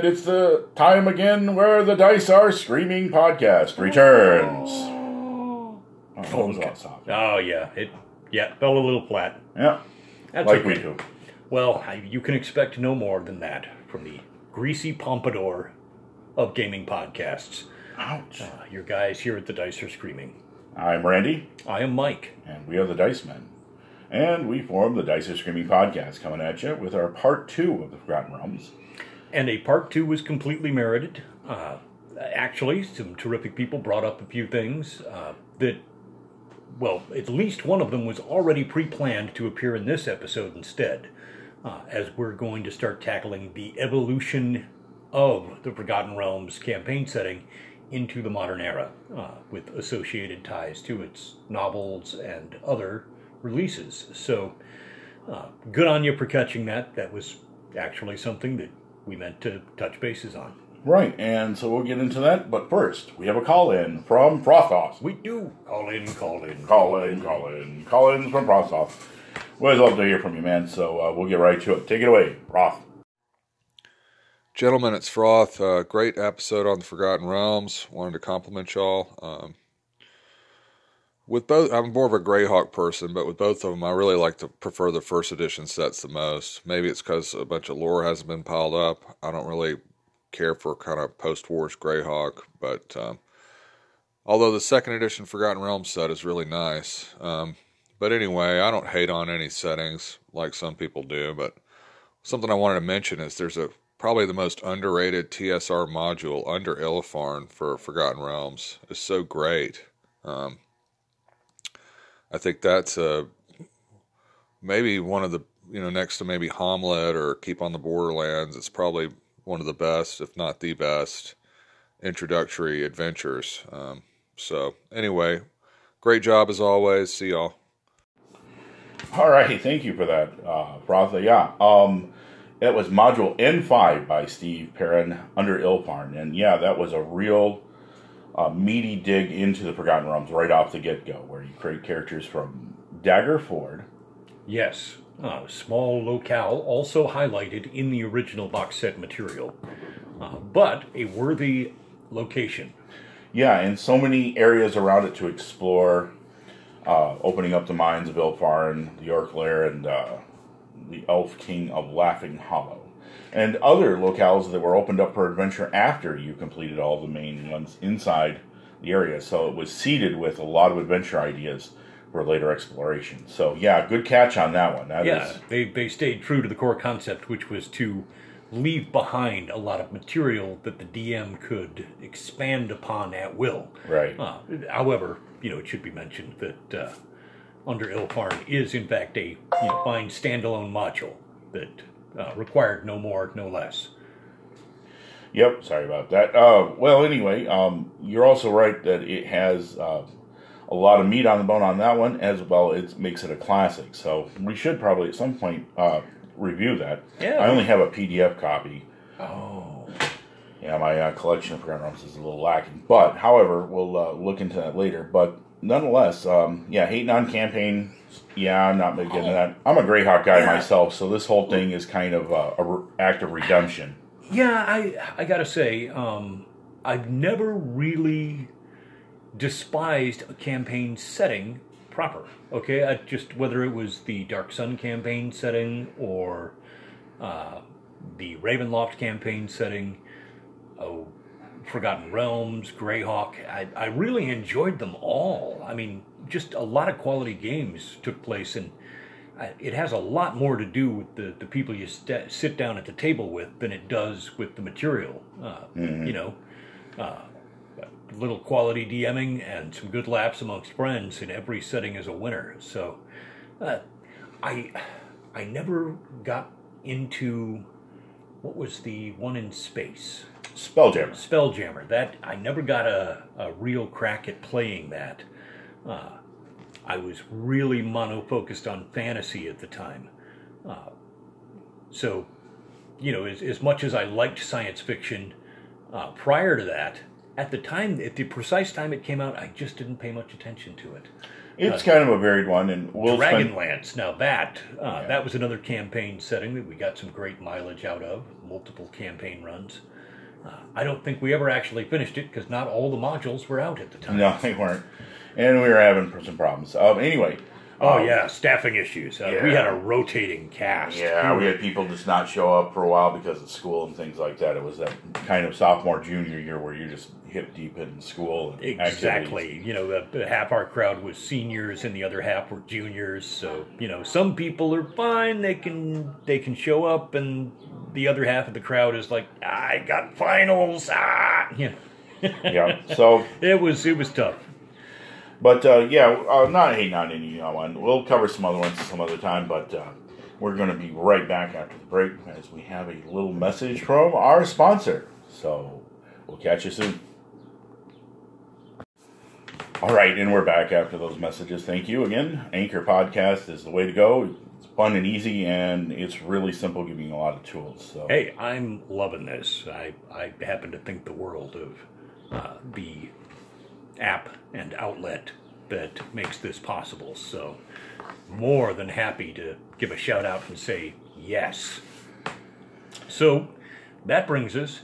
And it's the time again where the Dice Are Screaming podcast returns. Oh, that was a lot soft. Oh yeah, it yeah fell a little flat. Yeah, That's like okay. we do. Well, you can expect no more than that from the greasy pompadour of gaming podcasts. Ouch. Uh, your guys here at the Dice are screaming. I'm Randy, I am Mike. and we are the Dice Men. And we form the Dice Are Screaming podcast, coming at you with our part two of the Forgotten Realms. And a part two was completely merited. Uh, actually, some terrific people brought up a few things uh, that, well, at least one of them was already pre planned to appear in this episode instead, uh, as we're going to start tackling the evolution of the Forgotten Realms campaign setting into the modern era, uh, with associated ties to its novels and other releases. So, uh, good on you for catching that. That was actually something that we meant to touch bases on. Right, and so we'll get into that, but first, we have a call in from Frosthoff. We do call in, call in, Call in, call in, call in from Frosthoff. We always love to hear from you, man, so uh, we'll get right to it. Take it away, Roth. Gentlemen, it's Froth. Uh, great episode on the Forgotten Realms. Wanted to compliment y'all. Um, with both, I'm more of a Greyhawk person, but with both of them, I really like to prefer the first edition sets the most. Maybe it's because a bunch of lore hasn't been piled up. I don't really care for kind of post-wars Greyhawk, but um, although the second edition Forgotten Realms set is really nice. Um, but anyway, I don't hate on any settings like some people do, but something I wanted to mention is there's a probably the most underrated TSR module under Illefarn for Forgotten Realms is so great. Um, I think that's uh, maybe one of the you know next to maybe Hommlet or Keep on the Borderlands. It's probably one of the best, if not the best, introductory adventures. Um, so anyway, great job as always. See y'all. All right, thank you for that, uh. Yeah, um, that was Module N5 by Steve Perrin under Illefarn. And yeah, that was a real uh, meaty dig into the Forgotten Realms right off the get go, where you create characters from Daggerford. Yes, uh, small locale also highlighted in the original box set material, uh, but a worthy location. Yeah, and so many areas around it to explore, uh, opening up the mines of Illefarn, the Orc Lair, and uh, the Elf King of Laughing Hollow. And other locales that were opened up for adventure after you completed all the main ones inside the area. So it was seeded with a lot of adventure ideas for later exploration. So yeah, good catch on that one. That is Yeah, they, they stayed true to the core concept, which was to leave behind a lot of material that the DM could expand upon at will. right. Uh, however, you know, it should be mentioned that uh, Under Illefarn is, in fact, a you know, fine standalone module that uh, required no more, no less. Yep, sorry about that. Uh, well, anyway, um, you're also right that it has uh, a lot of meat on the bone on that one, as well. It makes it a classic. So we should probably at some point uh, review that. Yeah. I only have a PDF copy. Oh. Yeah, my uh, collection of Realms is a little lacking. But, however, we'll uh, look into that later. But nonetheless, um, yeah, hating on campaign. Yeah, I'm not big into that. I'm a Greyhawk guy myself, so this whole thing is kind of a re- act of redemption. Yeah, I I gotta say, um, I've never really despised a campaign setting proper. Okay, I just whether it was the Dark Sun campaign setting or uh, the Ravenloft campaign setting, oh, Forgotten Realms, Greyhawk. I, I really enjoyed them all. I mean, just a lot of quality games took place, and it has a lot more to do with the, the people you st- sit down at the table with than it does with the material. Uh, You know, uh, a little quality DMing and some good laughs amongst friends in every setting is a winner. So, uh, I I never got into what was the one in space. Spelljammer. Spelljammer. That I never got a, a real crack at playing that. Uh, I was really mono focused on fantasy at the time. Uh, so, you know, as, as much as I liked science fiction uh, prior to that, at the time, at the precise time it came out, I just didn't pay much attention to it. It's kind of a varied one, and we'll spend, Dragonlance. Now that uh, that was another campaign setting that we got some great mileage out of. Multiple campaign runs. Uh, I don't think we ever actually finished it because not all the modules were out at the time. No, they weren't, and we were having some problems. Um, anyway. Oh um, yeah, staffing issues. Uh, We had a rotating cast. Yeah, we had people just not show up for a while because of school and things like that. It was that kind of sophomore junior year where you're just hip deep in school. And activities. Exactly. You know, the, the half our crowd was seniors and the other half were juniors. So you know, some people are fine; they can they can show up, and the other half of the crowd is like, "I got finals." Ah, you know, Yeah. So, it was it was tough. But uh, yeah, uh, not hating on any one. We'll cover some other ones some other time, but uh, we're going to be right back after the break as we have a little message from our sponsor. So, we'll catch you soon. All right, and we're back after those messages. Thank you again. Anchor Podcast is the way to go. It's fun and easy, and it's really simple, giving you a lot of tools. So, Hey, I'm loving this. I I happen to think the world of uh, the app and outlet that makes this possible. So, more than happy to give a shout out and say yes. So, that brings us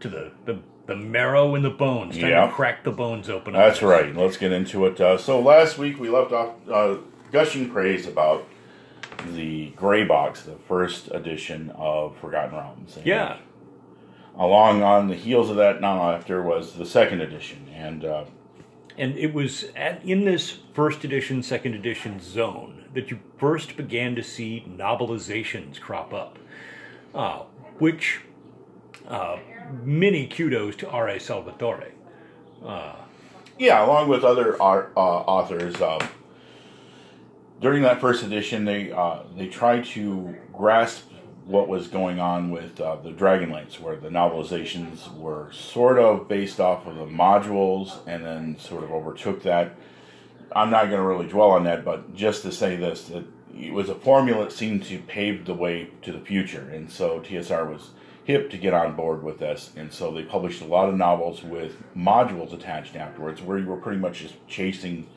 to the the, the marrow in the bones. Time Yeah. to crack the bones open. That's right. Let's get into it. Uh, so last week we left off uh, gushing praise about the Gray Box, the first edition of Forgotten Realms. And Yeah. Along on the heels of that, not after, was the second edition, and uh, And it was at, in this first edition, second edition zone that you first began to see novelizations crop up, uh, which uh, many kudos to R.A. Salvatore. yeah, along with other art, uh, authors. Um, during that first edition, they uh, they tried to grasp what was going on with uh, the Dragonlance, where the novelizations were sort of based off of the modules, and then sort of overtook that. I'm not going to really dwell on that, but just to say this, that it was a formula that seemed to pave the way to the future, and so TSR was hip to get on board with this, and so they published a lot of novels with modules attached afterwards, where you were pretty much just chasing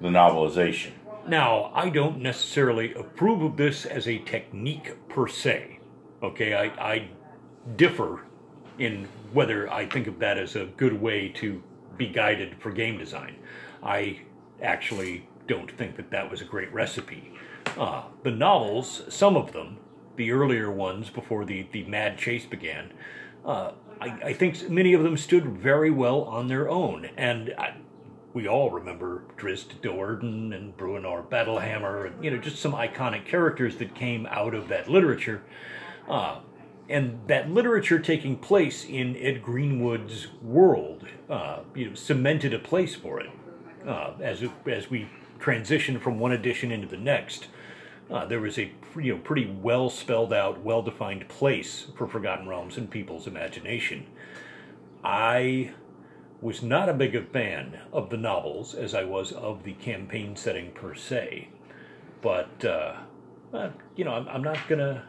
the novelization. Now, I don't necessarily approve of this as a technique per se. Okay, I, I differ in whether I think of that as a good way to be guided for game design. I actually don't think that that was a great recipe. Uh, the novels, some of them, the earlier ones before the, the mad chase began, uh, I, I think many of them stood very well on their own. And I, we all remember Drizzt Do'Urden and Bruenor Battlehammer, and you know, just some iconic characters that came out of that literature. Uh, and that literature taking place in Ed Greenwood's world, uh, you know, cemented a place for it uh, as as we transitioned from one edition into the next. Uh, there was a you know pretty well spelled out, well defined place for Forgotten Realms in people's imagination. I was not a big fan of the novels as I was of the campaign setting per se, but uh, uh, you know I'm, I'm not gonna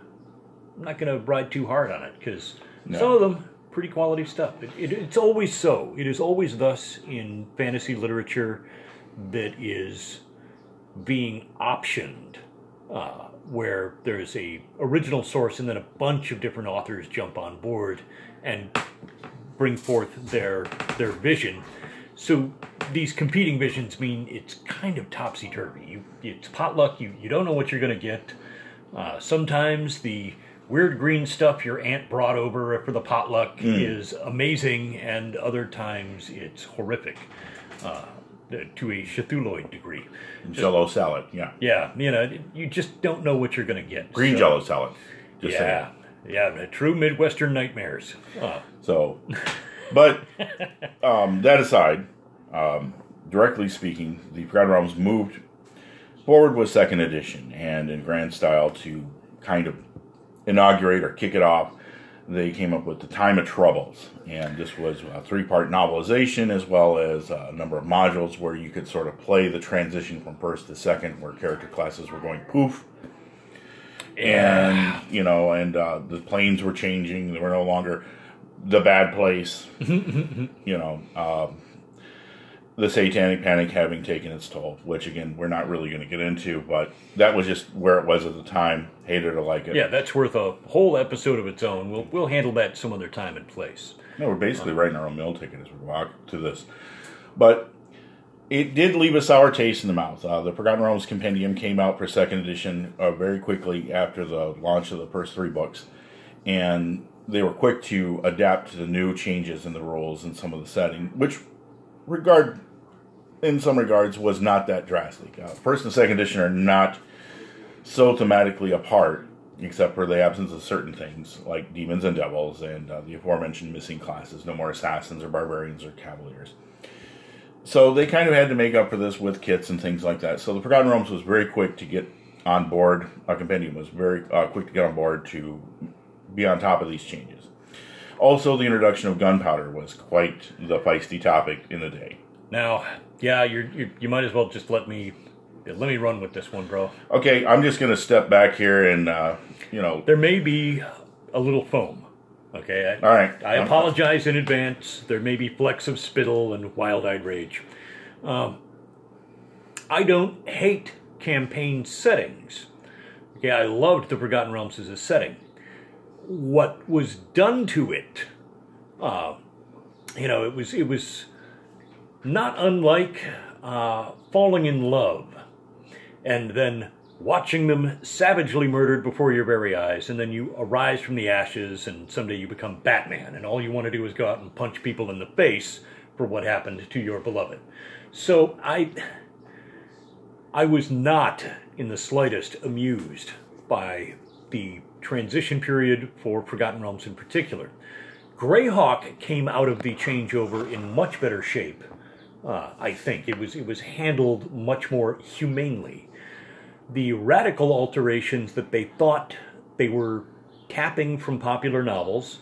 I'm not gonna ride too hard on it because some of them pretty quality stuff. It, it, it's always so. It is always thus in fantasy literature that is being optioned, uh, where there's a original source and then a bunch of different authors jump on board and bring forth their their vision. So these competing visions mean it's kind of topsy turvy. You, it's potluck. You you don't know what you're going to get. Uh, sometimes the weird green stuff your aunt brought over for the potluck is amazing, and other times it's horrific uh, to a Cthulhuoid degree. Jello salad, yeah. Yeah, you know, you just don't know what you're going to get. Green So- Jello salad. Just Yeah, saying. yeah, true Midwestern nightmares. Uh, So, but um, that aside, um, directly speaking, the Forgotten Realms moved forward with second edition, and in grand style to kind of inaugurate or kick it off, they came up with the Time of Troubles, and this was a three-part novelization as well as a number of modules where you could sort of play the transition from first to second, where character classes were going poof. And you know, and uh, the planes were changing. They were no longer the bad place. you know, um, the Satanic Panic having taken its toll, which again we're not really going to get into, but that was just where it was at the time. Hate it or like it. Yeah, that's worth a whole episode of its own. We'll we'll handle that some other time and place. No, we're basically writing our own meal ticket as we walk to this. But it did leave a sour taste in the mouth. Uh, the Forgotten Realms Compendium came out for second edition uh, very quickly after the launch of the first three books, and they were quick to adapt to the new changes in the rules and some of the setting, which regard in some regards was not that drastic. Uh, first and second edition are not so thematically apart, except for the absence of certain things like demons and devils and uh, the aforementioned missing classes. No more assassins or barbarians or cavaliers. So they kind of had to make up for this with kits and things like that. So the Forgotten Realms was very quick to get on board. A compendium was very uh, quick to get on board to be on top of these changes. Also, the introduction of gunpowder was quite the feisty topic in the day. Now, yeah, you're, you're you might as well just let me let me run with this one, bro. Okay, I'm just going to step back here and uh, you know. There may be a little foam. Okay. I, All right. I apologize in advance. There may be flecks of spittle and wild-eyed rage. Um, I don't hate campaign settings. Okay, I loved the Forgotten Realms as a setting. What was done to it, uh, you know, it was it was not unlike uh, falling in love and then watching them savagely murdered before your very eyes, and then you arise from the ashes, and someday you become Batman, and all you want to do is go out and punch people in the face for what happened to your beloved. So I, I was not in the slightest amused by the transition period for Forgotten Realms in particular. Greyhawk came out of the changeover in much better shape. Uh, I think it was it was handled much more humanely the radical alterations that they thought they were tapping from popular novels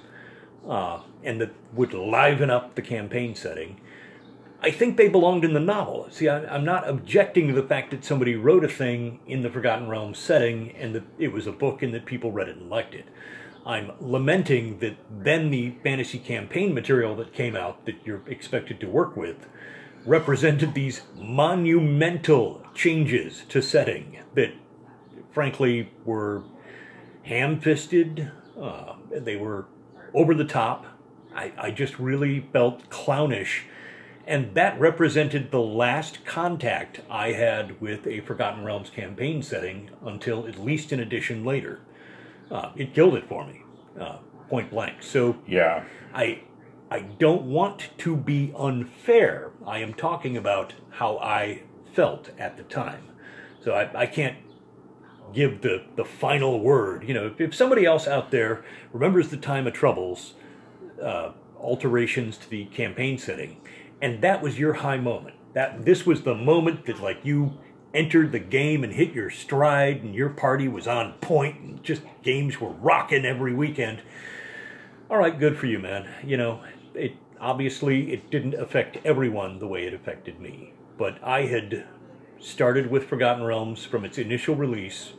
uh, and that would liven up the campaign setting. I think they belonged in the novel. See, I, am not objecting to the fact that somebody wrote a thing in the Forgotten Realms setting and that it was a book and that people read it and liked it. I'm lamenting that then the fantasy campaign material that came out that you're expected to work with represented these monumental changes to setting that, frankly, were ham fisted. Uh, they were over the top. I, I just really felt clownish. And that represented the last contact I had with a Forgotten Realms campaign setting until at least an edition later. Uh, it killed it for me, uh, point blank. So yeah, I I don't want to be unfair. I am talking about how I felt at the time. So I, I can't give the, the final word. You know, if, if somebody else out there remembers the time of troubles, uh, alterations to the campaign setting, and that was your high moment. That this was the moment that like you entered the game and hit your stride, and your party was on point, and just games were rocking every weekend. All right, good for you, man. You know, it obviously it didn't affect everyone the way it affected me, but I had started with Forgotten Realms from its initial release,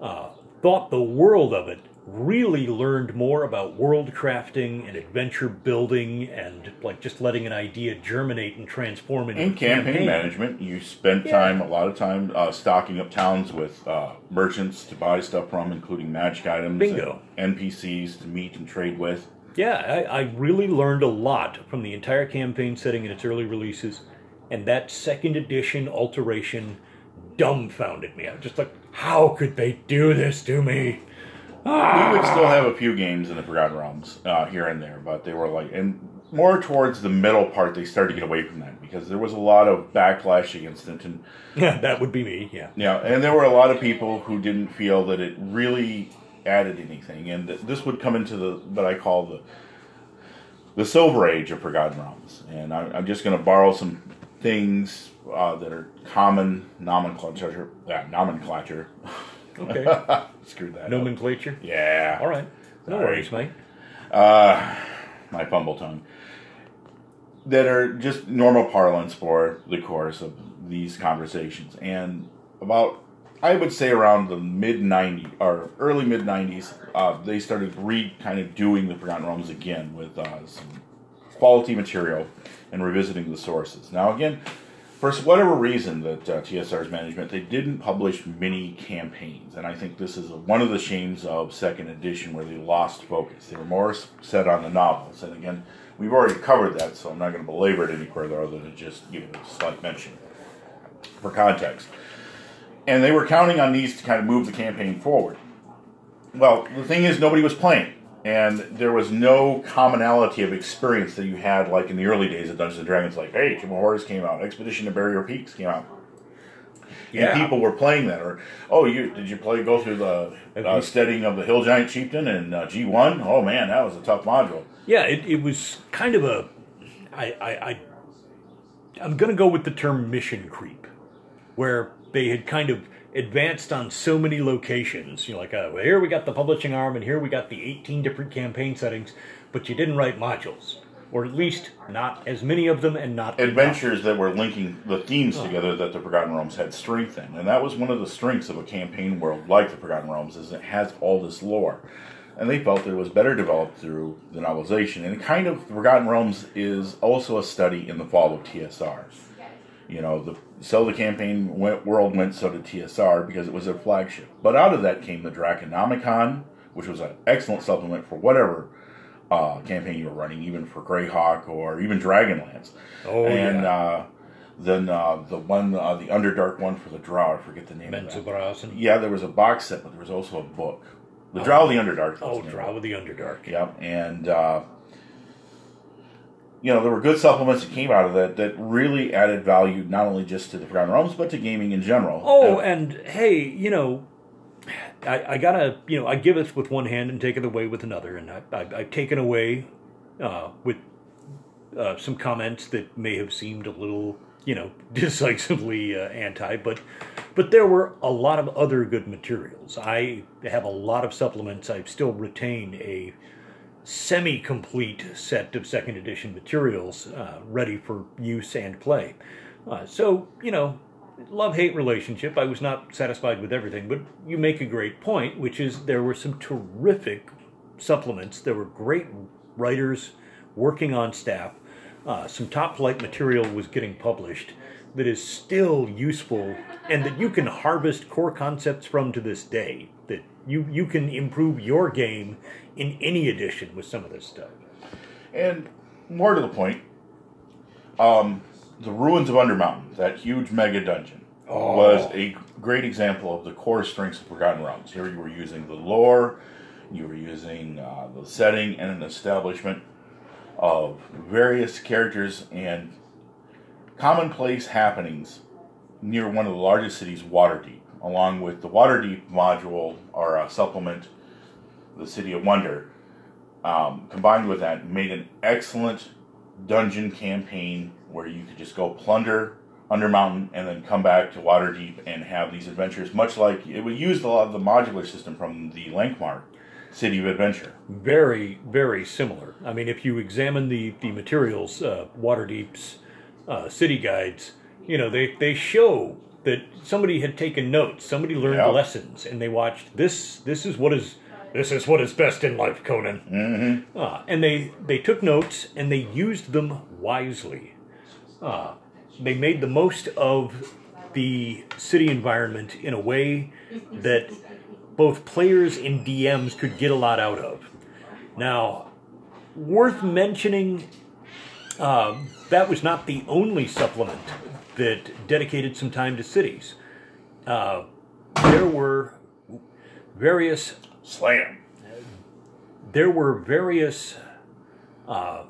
uh, thought the world of it, really learned more about world crafting and adventure building and like just letting an idea germinate and transform into in campaign, campaign, management you spent yeah. time a lot of time uh, stocking up towns with uh, merchants to buy stuff from including magic items bingo npcs to meet and trade with yeah, I, I, really learned a lot from the entire campaign setting in its early releases, and that second edition alteration dumbfounded me. I was just like, how could they do this to me? Ah! We would still have a few games in the Forgotten Realms uh, here and there, but they were like, and more towards the middle part, they started to get away from that because there was a lot of backlash against it. And yeah, that would be me. Yeah, yeah, and there were a lot of people who didn't feel that it really added anything, and this would come into the what I call the the Silver Age of Forgotten Realms. And I, am just going to borrow some things uh, that are common nomenclature. Yeah, nomenclature. Okay. Screwed that. Nomenclature. Up. Yeah. All right. No Sorry. worries, mate. Uh, my fumble tongue. That are just normal parlance for the course of these conversations, and about I would say around the mid 90s or early mid 90s, uh, they started re kind of doing the Forgotten Realms again with uh, some quality material and revisiting the sources. Now, again, for whatever reason that uh, TSR's management, they didn't publish many campaigns, and I think this is one of the shames of second edition where they lost focus. They were more set on the novels, and again, we've already covered that, so I'm not going to belabor it any further other than just give it a slight mention for context. And they were counting on these to kind of move the campaign forward. Well, the thing is, nobody was playing and there was no commonality of experience that you had like in the early days of Dungeons and Dragons. Like, hey, of Horrors came out, Expedition to Barrier Peaks came out. Yeah. And people were playing that, or oh, you did you play go through the uh, of the Hill Giant Chieftain and uh, G one? Oh man, that was a tough module. Yeah, it, it was kind of a. I I, I I'm going to go with the term mission creep, where they had kind of advanced on so many locations. You know, like uh, well, here we got the publishing arm, and here we got the 18 different campaign settings, but you didn't write modules, or at least not as many of them, and not adventures enough. that were linking the themes oh. together that the Forgotten Realms had strength in, and that was one of the strengths of a campaign world like the Forgotten Realms is it has all this lore. And they felt it was better developed through the novelization. And kind of the Forgotten Realms is also a study in the fall of TSR you know, the so the campaign went, world went, so did TSR because it was their flagship. But out of that came the Draconomicon, which was an excellent supplement for whatever uh, campaign you were running, even for Greyhawk or even Dragonlance. Oh, and yeah. uh, then uh, the one, uh, the Underdark one for the Drow, I forget the name Menzoberranzan. of that. Yeah, there was a box set, but there was also a book. The Drow of the Underdark. Oh, Drow of the Underdark. Yep, and uh, you know, there were good supplements that came out of that that really added value not only just to the Forgotten Realms but to gaming in general. Oh, and, and hey, you know, I, I, gotta, you know, I give it with one hand and take it away with another, and I, I, have taken away uh, with uh, some comments that may have seemed a little, you know, decisively uh, anti, but but there were a lot of other good materials. I have a lot of supplements. I've still retained a semi complete set of second edition materials uh, ready for use and play. Uh, so, you know, love hate relationship. I was not satisfied with everything, but you make a great point, which is there were some terrific supplements. There were great writers working on staff. Uh, some top flight material was getting published that is still useful and that you can harvest core concepts from to this day. You, you can improve your game in any edition with some of this stuff. And more to the point, um, the Ruins of Undermountain, that huge mega dungeon, oh. was a great example of the core strengths of Forgotten Realms. Here you were using the lore, you were using uh, the setting, and an establishment of various characters and commonplace happenings near one of the largest cities, Waterdeep, along with the Waterdeep module or supplement the City of Wonder, um, combined with that, made an excellent dungeon campaign where you could just go plunder Undermountain and then come back to Waterdeep and have these adventures, much like it would use a lot of the modular system from the Lankhmar City of Adventure. Very, very similar. I mean, if you examine the, the materials, uh, Waterdeep's uh, city guides, you know, they, they show that somebody had taken notes, somebody learned yep. lessons, and they watched this. This is what is this is what is best in life, Conan. Mm-hmm. Uh, and they, they took notes and they used them wisely. Uh, they made the most of the city environment in a way that both players and DMs could get a lot out of. Now, worth mentioning, uh, that was not the only supplement that dedicated some time to cities. Uh, there were various Slam. There were various uh,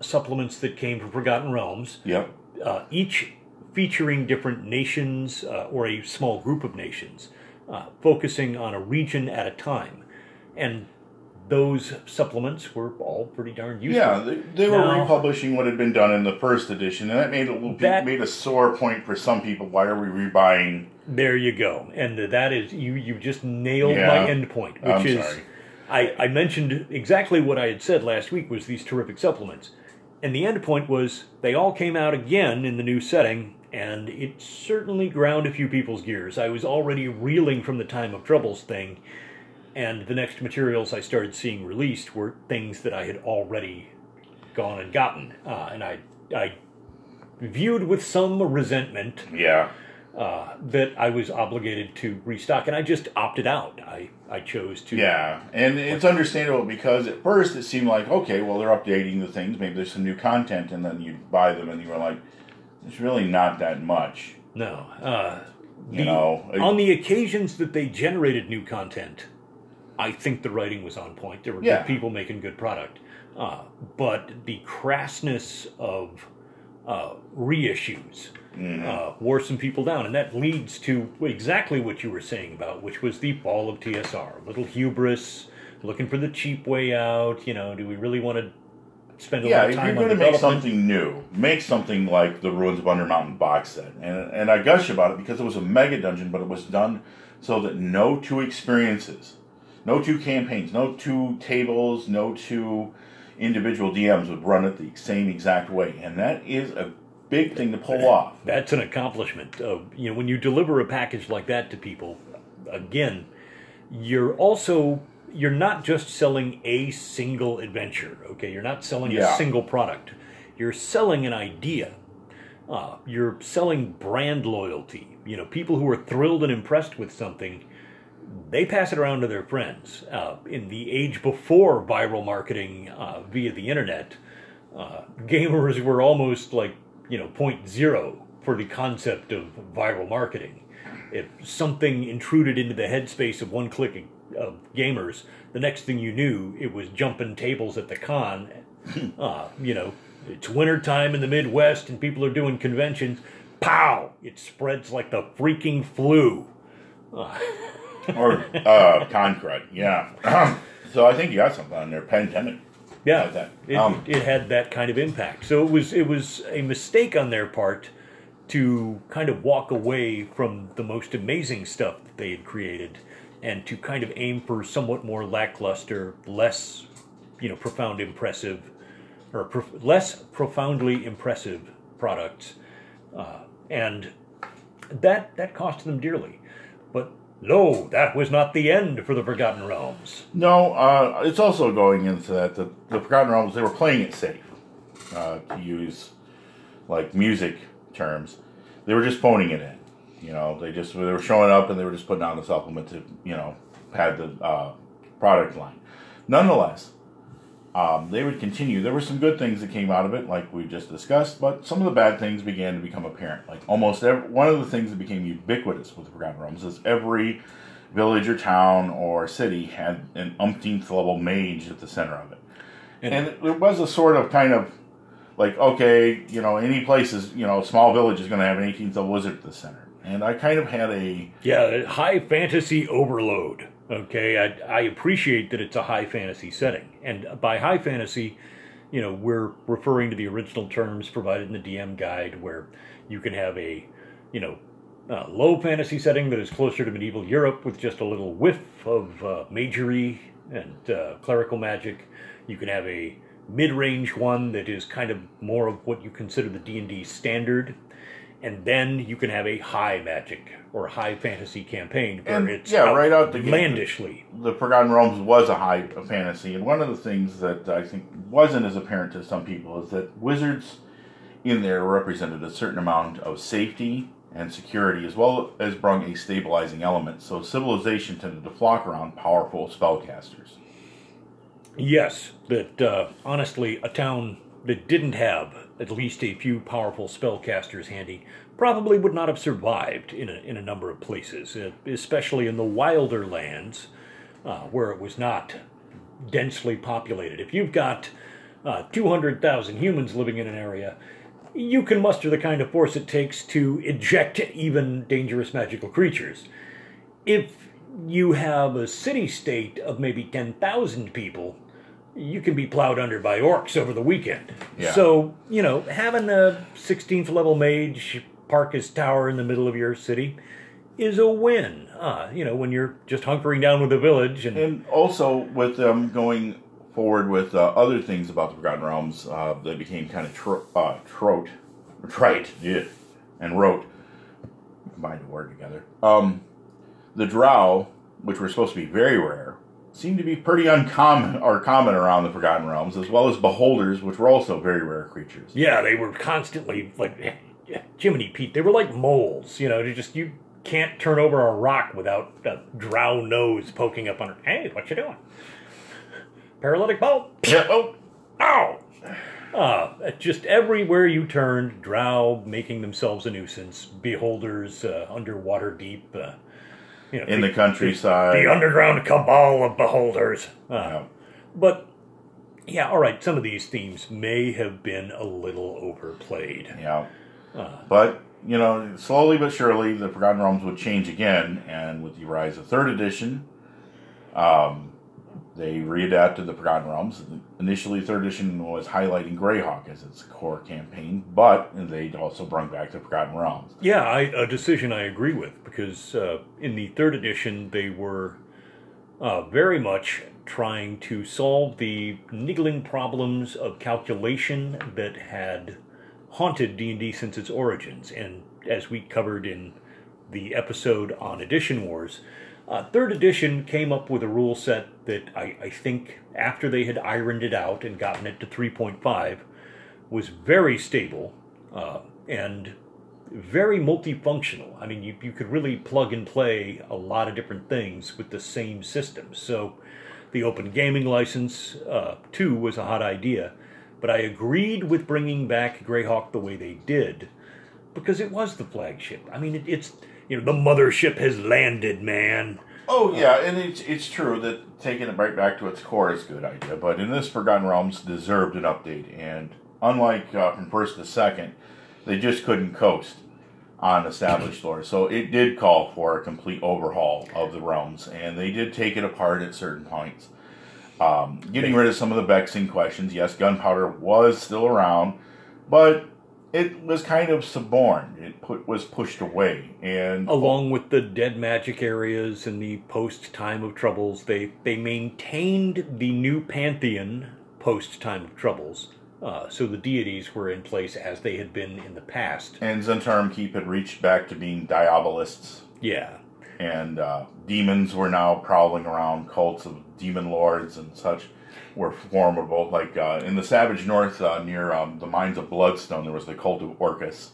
supplements that came from Forgotten Realms. Yep. Uh, each featuring different nations uh, or a small group of nations, uh, focusing on a region at a time. And those supplements were all pretty darn useful. Yeah, they, they were now, republishing what had been done in the first edition, and that made a little that, made a sore point for some people. Why are we rebuying? There you go, and that is you. You just nailed yeah, my end point, which I'm is sorry. I, I mentioned exactly what I had said last week was these terrific supplements, and the end point was they all came out again in the new setting, and it certainly ground a few people's gears. I was already reeling from the time of troubles thing and the next materials I started seeing released were things that I had already gone and gotten, uh, and I I viewed with some resentment Yeah. uh, that I was obligated to restock, and I just opted out. I I chose to. Yeah, and it's understandable because at first it seemed like okay, well they're updating the things, maybe there's some new content, and then you buy them and you were like, it's really not that much, No. Uh, you the- know. on the occasions that they generated new content, I think the writing was on point. There were Yeah. good people making good product, uh, but the crassness of uh, reissues Mm-hmm. uh, wore some people down, and that leads to exactly what you were saying about, which was the fall of TSR. A little hubris, looking for the cheap way out. You know, do we really want to spend a yeah, lot of time if you're going to make something new, make something like the Ruins of Under Mountain box set, and and I gush about it because it was a mega dungeon, but it was done so that no two experiences, no two campaigns, no two tables, no two individual DMs would run it the same exact way, and that is a big thing to pull off. That's an accomplishment. Of, you know, when you deliver a package like that to people, again, you're also you're not just selling a single adventure. Okay, you're not selling Yeah. a single product. You're selling an idea. Uh, you're selling brand loyalty. You know, people who are thrilled and impressed with something, they pass it around to their friends. Uh, in the age before viral marketing uh, via the internet, uh, gamers were almost like you know point zero for the concept of viral marketing. If something intruded into the headspace of one click of gamers, the next thing you knew, it was jumping tables at the con. Uh, you know, it's winter time in the Midwest and people are doing conventions. Pow! It spreads like the freaking flu. Or uh, Concrete, yeah. so I think you got something on there, pandemic. Yeah, that. It, Um, it had that kind of impact. So it was it was a mistake on their part to kind of walk away from the most amazing stuff that they had created and to kind of aim for somewhat more lackluster, less you know profound impressive or prof- less profoundly impressive products, uh, and that that cost them dearly. But lo, that was not the end for the Forgotten Realms. No, uh, it's also going into that the, the Forgotten Realms they were playing it safe, uh, to use like music terms. They were just phoning it in. You know, they just they were showing up and they were just putting on the supplement to you know pad the uh, product line. Nonetheless, um, they would continue. There were some good things that came out of it, like we just discussed, but some of the bad things began to become apparent. Like almost every, one of the things that became ubiquitous with the Forgotten Realms is every village or town or city had an umpteenth level mage at the center of it. And, it was a sort of kind of like, okay, you know, any place is, you know, small village is going to have an 18th level wizard at the center. And I kind of had a, Yeah, high fantasy overload. Okay, I, I appreciate that it's a high fantasy setting, and by high fantasy, you know, we're referring to the original terms provided in the DM guide, where you can have a, you know, low fantasy setting that is closer to medieval Europe with just a little whiff of uh, magery and uh, clerical magic. You can have a mid-range one that is kind of more of what you consider the D&D standard. And then you can have a high magic or high fantasy campaign where And, it's yeah, right out the gate. outlandishly. the Forgotten Realms was a high fantasy, and one of the things that I think wasn't as apparent to some people is that wizards in there represented a certain amount of safety and security, as well as brung a stabilizing element. So civilization tended to flock around powerful spellcasters. Yes, that uh, honestly, a town that didn't have at least a few powerful spellcasters handy probably would not have survived in a, in a number of places, uh, especially in the wilder lands uh, where it was not densely populated. If you've got uh, 200,000 humans living in an area, you can muster the kind of force it takes to eject even dangerous magical creatures. If you have a city state of maybe 10,000 people, you can be plowed under by orcs over the weekend. Yeah. So, you know, having a 16th level mage park his tower in the middle of your city is a win. Uh, you know, when you're just hunkering down with the village and And also with them going forward with uh, other things about the Forgotten Realms, uh, they became kind of tro- uh, trote, trite, yeah, and wrote, combined a word together. Um, the drow, which were supposed to be very rare, seemed to be pretty uncommon or common around the Forgotten Realms, as well as beholders, which were also very rare creatures. Yeah, they were constantly like Jiminy Pete. They were like moles, you know. They just you can't turn over a rock without a drow nose poking up on. Hey, what you doing? Paralytic bolt. Yeah, oh, Ow! Uh, just everywhere you turned, drow making themselves a nuisance. Beholders uh, under Waterdeep. Uh, you know, in the countryside. the underground cabal of beholders. Uh, Yeah. But yeah, all right. Some of these themes may have been a little overplayed. Yeah. But, you know, slowly but surely, the Forgotten Realms would change again, and with the rise of third edition, um, they readapted the Forgotten Realms. Initially, third edition was highlighting Greyhawk as its core campaign, but they also brought back the Forgotten Realms. Yeah, I, a decision I agree with because uh, in the third edition they were uh, very much trying to solve the niggling problems of calculation that had haunted D&D since its origins and as we covered in the episode on Edition Wars uh, third edition came up with a rule set that I, I think after they had ironed it out and gotten it to 3.5 was very stable uh, and very multifunctional. I mean, you, you could really plug and play a lot of different things with the same system. So, the open gaming license, uh, too, was a hot idea. But I agreed with bringing back Greyhawk the way they did because it was the flagship. I mean, it, it's, you know, the mothership has landed, man. Oh yeah, and it's it's true that taking it right back to its core is a good idea. But in this Forgotten Realms deserved an update, and unlike uh, from first to second, they just couldn't coast on established lore. So it did call for a complete overhaul of the realms, and they did take it apart at certain points. Um, getting rid of some of the vexing questions. Yes, gunpowder was still around, but it was kind of suborned. It put, was pushed away, and along with the dead magic areas and the post time of troubles they they maintained the new pantheon post time of troubles uh, so the deities were in place as they had been in the past and Zhentarim Keep had reached back to being diabolists. yeah and uh, demons were now prowling around. Cults of demon lords and such were formidable. Like uh, in the Savage North, uh, near um, the mines of Bloodstone, there was the cult of Orcus.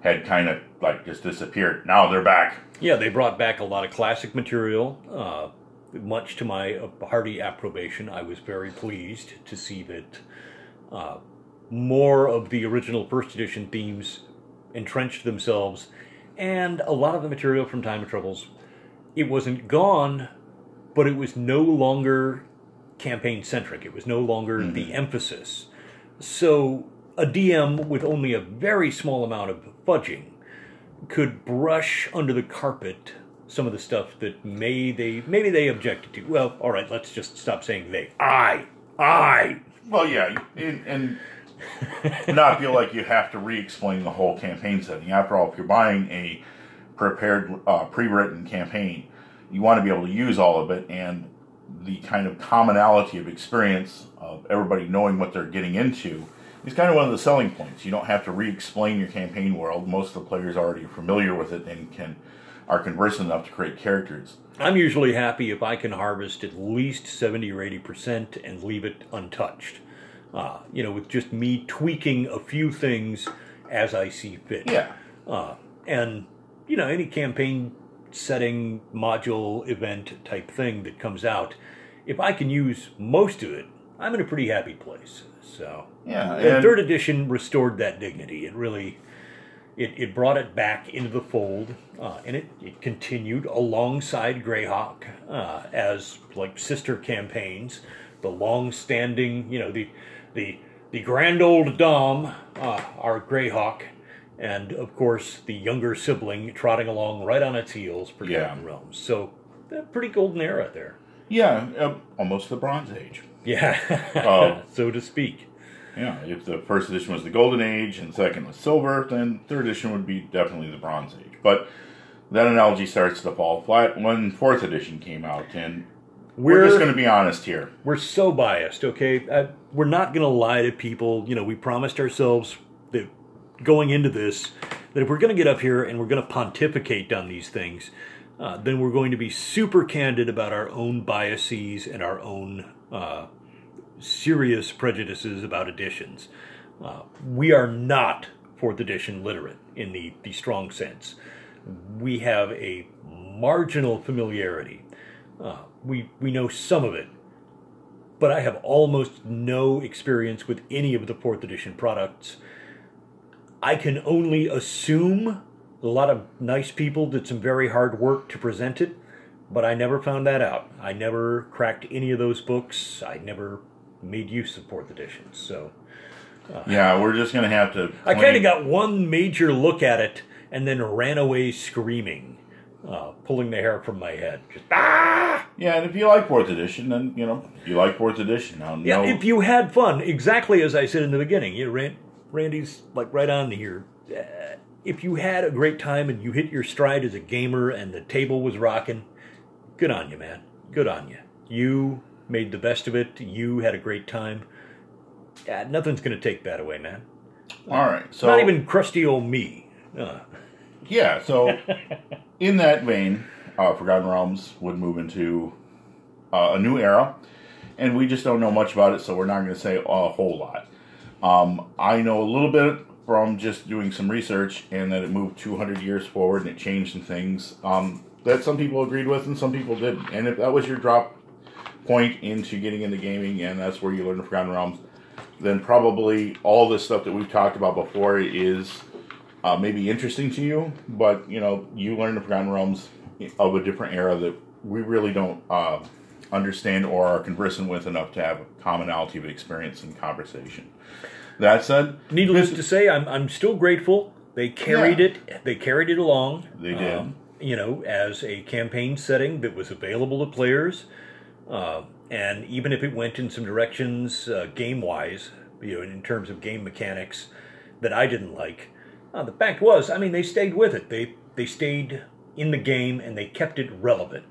Had kind of like just disappeared. Now they're back. yeah they brought back a lot of classic material uh, much to my uh, hearty approbation i was very pleased to see that uh, more of the original first edition themes entrenched themselves and a lot of the material from time of troubles it wasn't gone but it was no longer campaign centric it was no longer the emphasis. So a dm with only a very small amount of fudging could brush under the carpet some of the stuff that may they maybe they objected to. Well all right let's just stop saying they. I i. Well, yeah, and, and not feel like you have to re-explain the whole campaign setting. After all, if you're buying a prepared, uh, pre-written campaign, you want to be able to use all of it, and the kind of commonality of experience of everybody knowing what they're getting into is kind of one of the selling points. You don't have to re-explain your campaign world. Most of the players are already familiar with it and can are conversant enough to create characters. i'm usually happy if i can harvest at least 70 or 80 percent and leave it untouched uh, you know with just me tweaking a few things as i see fit Yeah. uh, and you know any campaign setting module event type thing that comes out if i can use most of it i'm in a pretty happy place. So Yeah, the and- third edition restored that dignity. It really it, it brought it back into the fold uh, and it, it continued alongside greyhawk uh, as like sister campaigns the long-standing you know the the the grand old dom uh, our greyhawk and of course the younger sibling trotting along right on its heels forgotten Yeah. realms so pretty golden era there Yeah, uh, almost the Bronze Age. yeah Oh. so to speak Yeah, if the first edition was the Golden Age and second was Silver, then third edition would be definitely the Bronze Age. But that analogy starts to fall flat when fourth edition came out, and we're, We're- just going to be honest here. we're so biased, okay? Uh, we're not going to lie to people. You know, we promised ourselves going into this, that if we're going to get up here and we're going to pontificate on these things, uh, then we're going to be super candid about our own biases and our own uh, serious prejudices about editions. Uh, we are not fourth edition literate in the, the strong sense. We have a marginal familiarity. Uh, we, we know some of it, but I have almost no experience with any of the fourth edition products. I can only assume a lot of nice people did some very hard work to present it, but I never found that out. I never cracked any of those books. I never made use of fourth editions. So Yeah, we're just gonna have to. I kind of got one major look at it and then ran away screaming, uh, pulling the hair from my head. Just, ah! Yeah, and if you like fourth edition, then you know you like fourth edition. Now, Yeah, no, if you had fun, exactly as I said in the beginning, you Rand, Randy's like right on here. Uh, if you had a great time and you hit your stride as a gamer and the table was rocking, good on you, man. Good on you. You made the best of it. You had a great time. Nothing's going to take that away, man. all right. So Not even crusty old me. Uh, Yeah, so in that vein, uh, Forgotten Realms would move into uh, a new era, and we just don't know much about it, so we're not going to say a whole lot. Um, I know a little bit from just doing some research, and that it moved 200 years forward and it changed some things um, that some people agreed with and some people didn't. And if that was your drop point into getting into gaming, and that's where you learn the Forgotten Realms, then probably all this stuff that we've talked about before is uh, maybe interesting to you, but you know, you learn the Forgotten Realms of a different era that we really don't uh, understand or are conversant with enough to have a commonality of experience and conversation. That said, Needless to say, I'm I'm still grateful. They carried Yeah. it. They carried it along. They did. um, you know, as a campaign setting that was available to players, uh, and even if it went in some directions uh, game wise, you know, in terms of game mechanics that I didn't like, uh, the fact was, I mean, they stayed with it. They they stayed in the game and they kept it relevant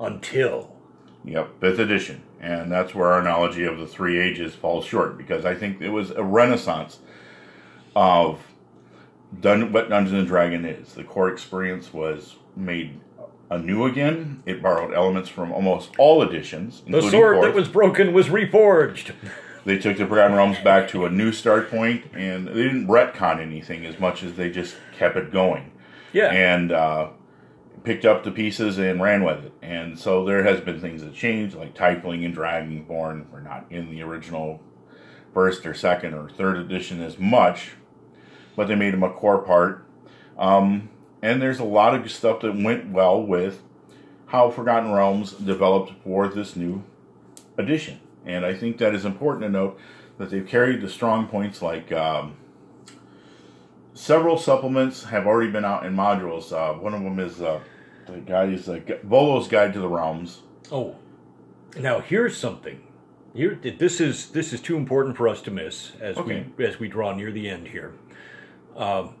until Yep, fifth edition, and that's where our analogy of the three ages falls short because I think it was a renaissance of done what Dungeons and Dragon is. The core experience was made anew again. It borrowed elements from almost all editions. the sword that was broken was reforged. They took the Forgotten Realms back to a new start point, and they didn't retcon anything as much as they just kept it going Yeah, and uh, picked up the pieces and ran with it. And so there has been things that changed, like Tiefling and Dragonborn were not in the original first or second or third edition as much, but they made them a core part. Um, and there's a lot of stuff that went well with how Forgotten Realms developed for this new edition. And I think that is important to note that they've carried the strong points like um, several supplements have already been out in modules. Uh, one of them is uh, the guide is uh, Volo's Guide to the Realms. Oh, now here's something. Here, this is this is too important for us to miss as Okay. we as we draw near the end here. Um,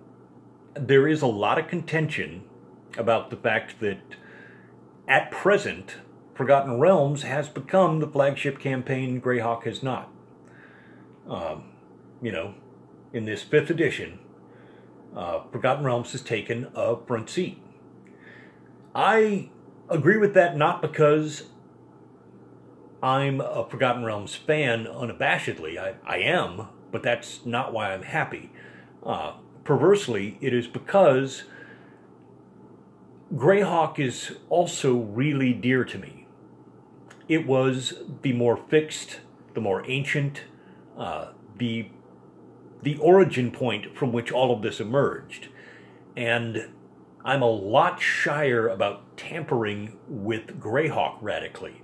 there is a lot of contention about the fact that at present, Forgotten Realms has become the flagship campaign. Greyhawk has not. Um, you know, in this fifth edition, uh, Forgotten Realms has taken a front seat. I agree with that not because I'm a Forgotten Realms fan unabashedly. I, I am, but that's not why I'm happy. Uh, perversely, it is because Greyhawk is also really dear to me. It was the more fixed, the more ancient, uh, the the origin point from which all of this emerged. And I'm a lot shyer about tampering with Greyhawk radically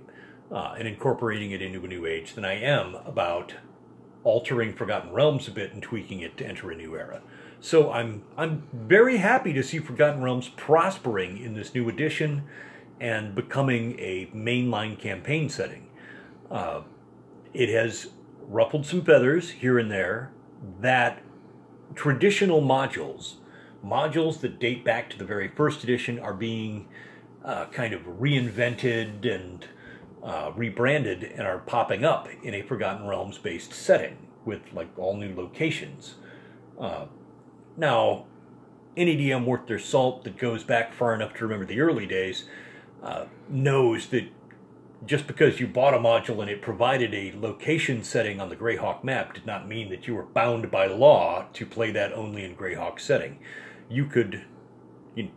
uh, and incorporating it into a new age than I am about altering Forgotten Realms a bit and tweaking it to enter a new era. So I'm I'm very happy to see Forgotten Realms prospering in this new edition and becoming a mainline campaign setting. Uh, it has ruffled some feathers here and there that traditional modules, modules that date back to the very first edition, are being uh, kind of reinvented and uh, rebranded and are popping up in a Forgotten Realms based setting with like all new locations. Uh, now, any DM worth their salt that goes back far enough to remember the early days uh, knows that just because you bought a module and it provided a location setting on the Greyhawk map did not mean that you were bound by law to play that only in Greyhawk setting. You could you,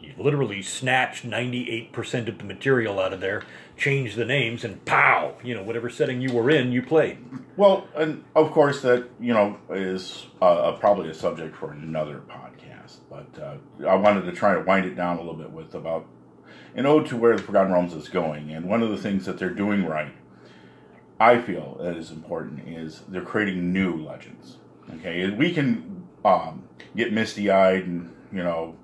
you literally snatch 98% of the material out of there, change the names, and pow! You know, whatever setting you were in, you played. Well, and of course that you know is uh, probably a subject for another podcast. But uh, I wanted to try to wind it down a little bit with about an ode to where the Forgotten Realms is going. And one of the things that they're doing right, I feel that is important, is they're creating new legends. Okay, we can um, get misty eyed and you know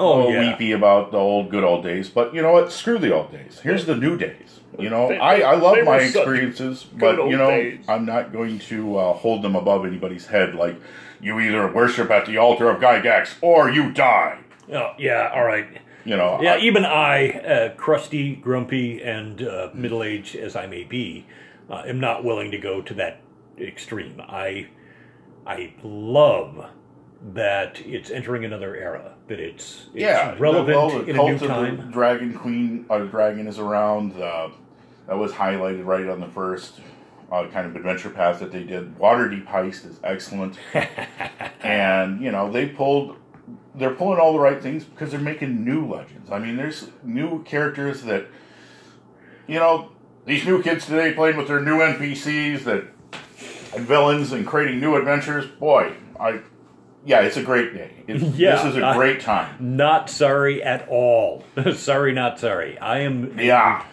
Oh, yeah. weepy about the old good old days, but you know what? Screw the old days. Here's the new days. You know, They- I, I love my experiences, but you know, days. I'm not going to uh, hold them above anybody's head. Like you either worship at the altar of Gygax or you die. Oh, yeah, all right. You know, Yeah, I- even I, uh, crusty, grumpy, and uh, middle aged as I may be, uh, am not willing to go to that extreme. I, I love that it's entering another era. That it's, it's yeah, relevant well, the in a new the time. Dragon Queen or dragon is around. Uh, that was highlighted right on the first uh, kind of adventure path that they did. Waterdeep Heist is excellent, and you know they pulled. They're pulling all the right things because they're making new legends. I mean, there's new characters that, you know, these new kids today playing with their new NPCs that and villains and creating new adventures. Boy, I, yeah, it's a great day. Yeah, this is a I- great time. Not sorry at all. sorry, not sorry. I am. Yeah.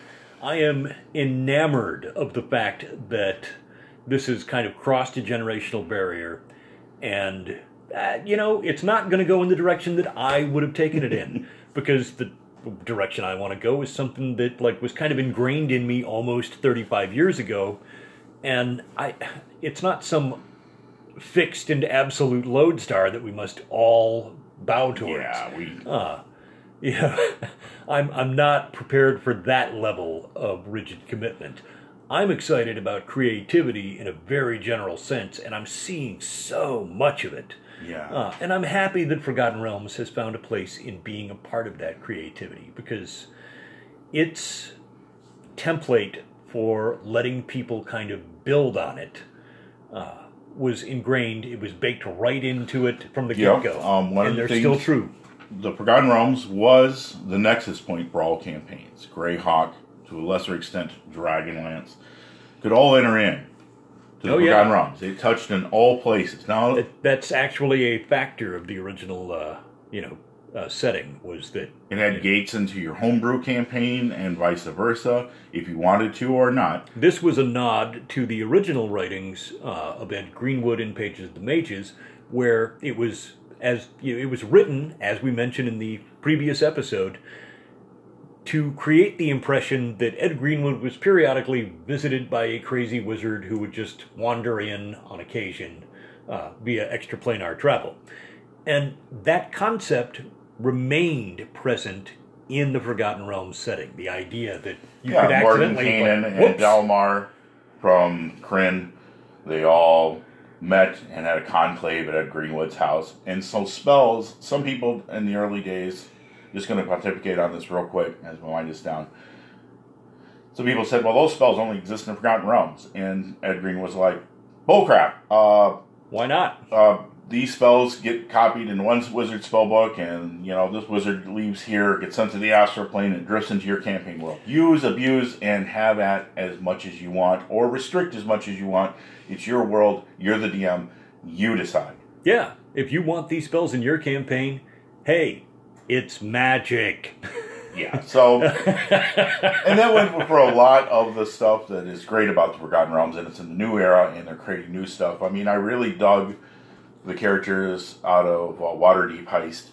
I am enamored of the fact that this has kind of crossed a generational barrier, and uh, you know it's not going to go in the direction that I would have taken it in, because the direction I want to go is something that like was kind of ingrained in me almost 35 years ago, and I, it's not some fixed and absolute lodestar that we must all bow towards. Yeah, we. Uh, yeah, I'm I'm not prepared for that level of rigid commitment. I'm excited about creativity in a very general sense, and I'm seeing so much of it. Yeah. Uh, and I'm happy that Forgotten Realms has found a place in being a part of that creativity because its template for letting people kind of build on it uh, was ingrained. It was baked right into it from the Yep. get go, Um, and the they're things- still true. the Forgotten Realms was the Nexus Point for all campaigns. Greyhawk, to a lesser extent, Dragonlance, could all enter in to the Oh, yeah. Forgotten Realms. It touched in all places. Now, That, that's actually a factor of the original, uh, you know, uh, setting was that it had gates into your homebrew campaign and vice versa, if you wanted to or not. this was a nod to the original writings uh, of Ed Greenwood in Pages of the Mages, where it was as you know, it was written, as we mentioned in the previous episode, to create the impression that Ed Greenwood was periodically visited by a crazy wizard who would just wander in on occasion uh, via extraplanar travel. And that concept remained present in the Forgotten Realms setting. The idea that you could yeah, Morgan accidentally Kanan like, and Delmar from Krynn, they all met and had a conclave at Ed Greenwood's house. And so spells, some people in the early days, just going to pontificate on this real quick as we wind this down. Some people said, well, those spells only exist in Forgotten Realms. And Ed Green was like, bullcrap. Uh, why not? uh, these spells get copied in one wizard spellbook, and you know this wizard leaves here, gets sent to the astral plane, and drifts into your campaign world. Use, abuse, and have at as much as you want, or restrict as much as you want. It's your world. You're the DM. You decide. Yeah, if you want these spells in your campaign, hey, it's magic. Yeah. So, and that went for a lot of the stuff that is great about the Forgotten Realms, and it's in the new era, and they're creating new stuff. I mean, I really dug the characters out of uh, Waterdeep Heist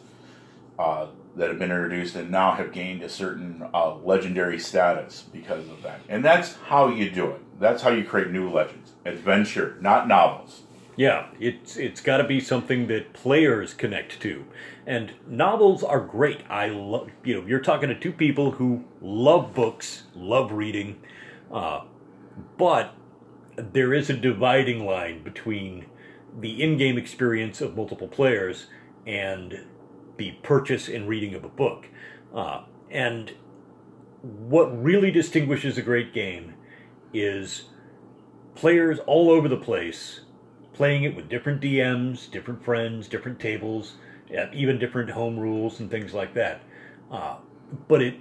uh, that have been introduced and now have gained a certain uh, legendary status because of that. And that's how you do it. That's how you create new legends. Adventure, not novels. yeah, it's it's got to be something that players connect to. And novels are great. I love, you know, you're talking to two people who love books, love reading, uh, but there is a dividing line between the in-game experience of multiple players and the purchase and reading of a book. Uh, and what really distinguishes a great game is players all over the place playing it with different DMs, different friends, different tables, even different home rules and things like that. Uh, but it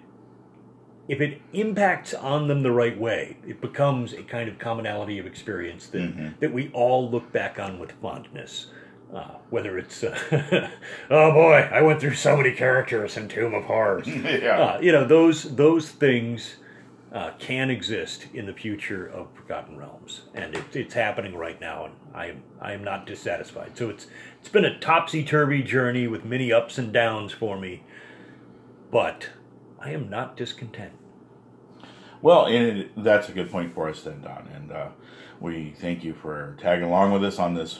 if it impacts on them the right way, it becomes a kind of commonality of experience that, mm-hmm. that we all look back on with fondness. Uh, whether it's, uh, oh boy, I went through so many characters in Tomb of Horrors. yeah. Uh, you know, those, those things uh, can exist in the future of Forgotten Realms. And it, it's happening right now, and I am, I am not dissatisfied. So it's, it's been a topsy turvy journey with many ups and downs for me. But I am not discontent. Well, and that's a good point for us then, Don. And uh, we thank you for tagging along with us on this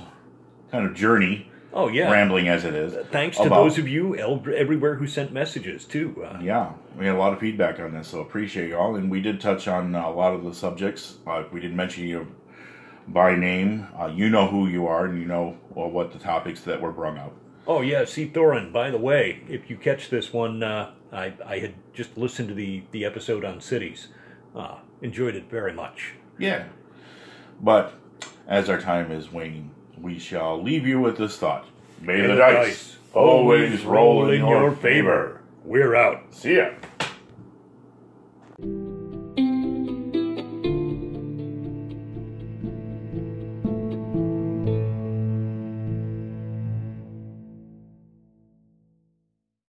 kind of journey. Oh yeah, rambling as it is. Thanks to those of you everywhere who sent messages too. Uh, yeah, we had a lot of feedback on this, so appreciate you all. And we did touch on a lot of the subjects. Uh, we didn't mention you by name. Uh, you know who you are, and you know well, what the topics that were brought up. Oh yeah, see Thorin. By the way, if you catch this one, uh, I I had just listened to the the episode on cities. Uh, enjoyed it very much. Yeah, but as our time is waning, we shall leave you with this thought: May, May the, dice, dice always roll in your favor. We're out. See ya.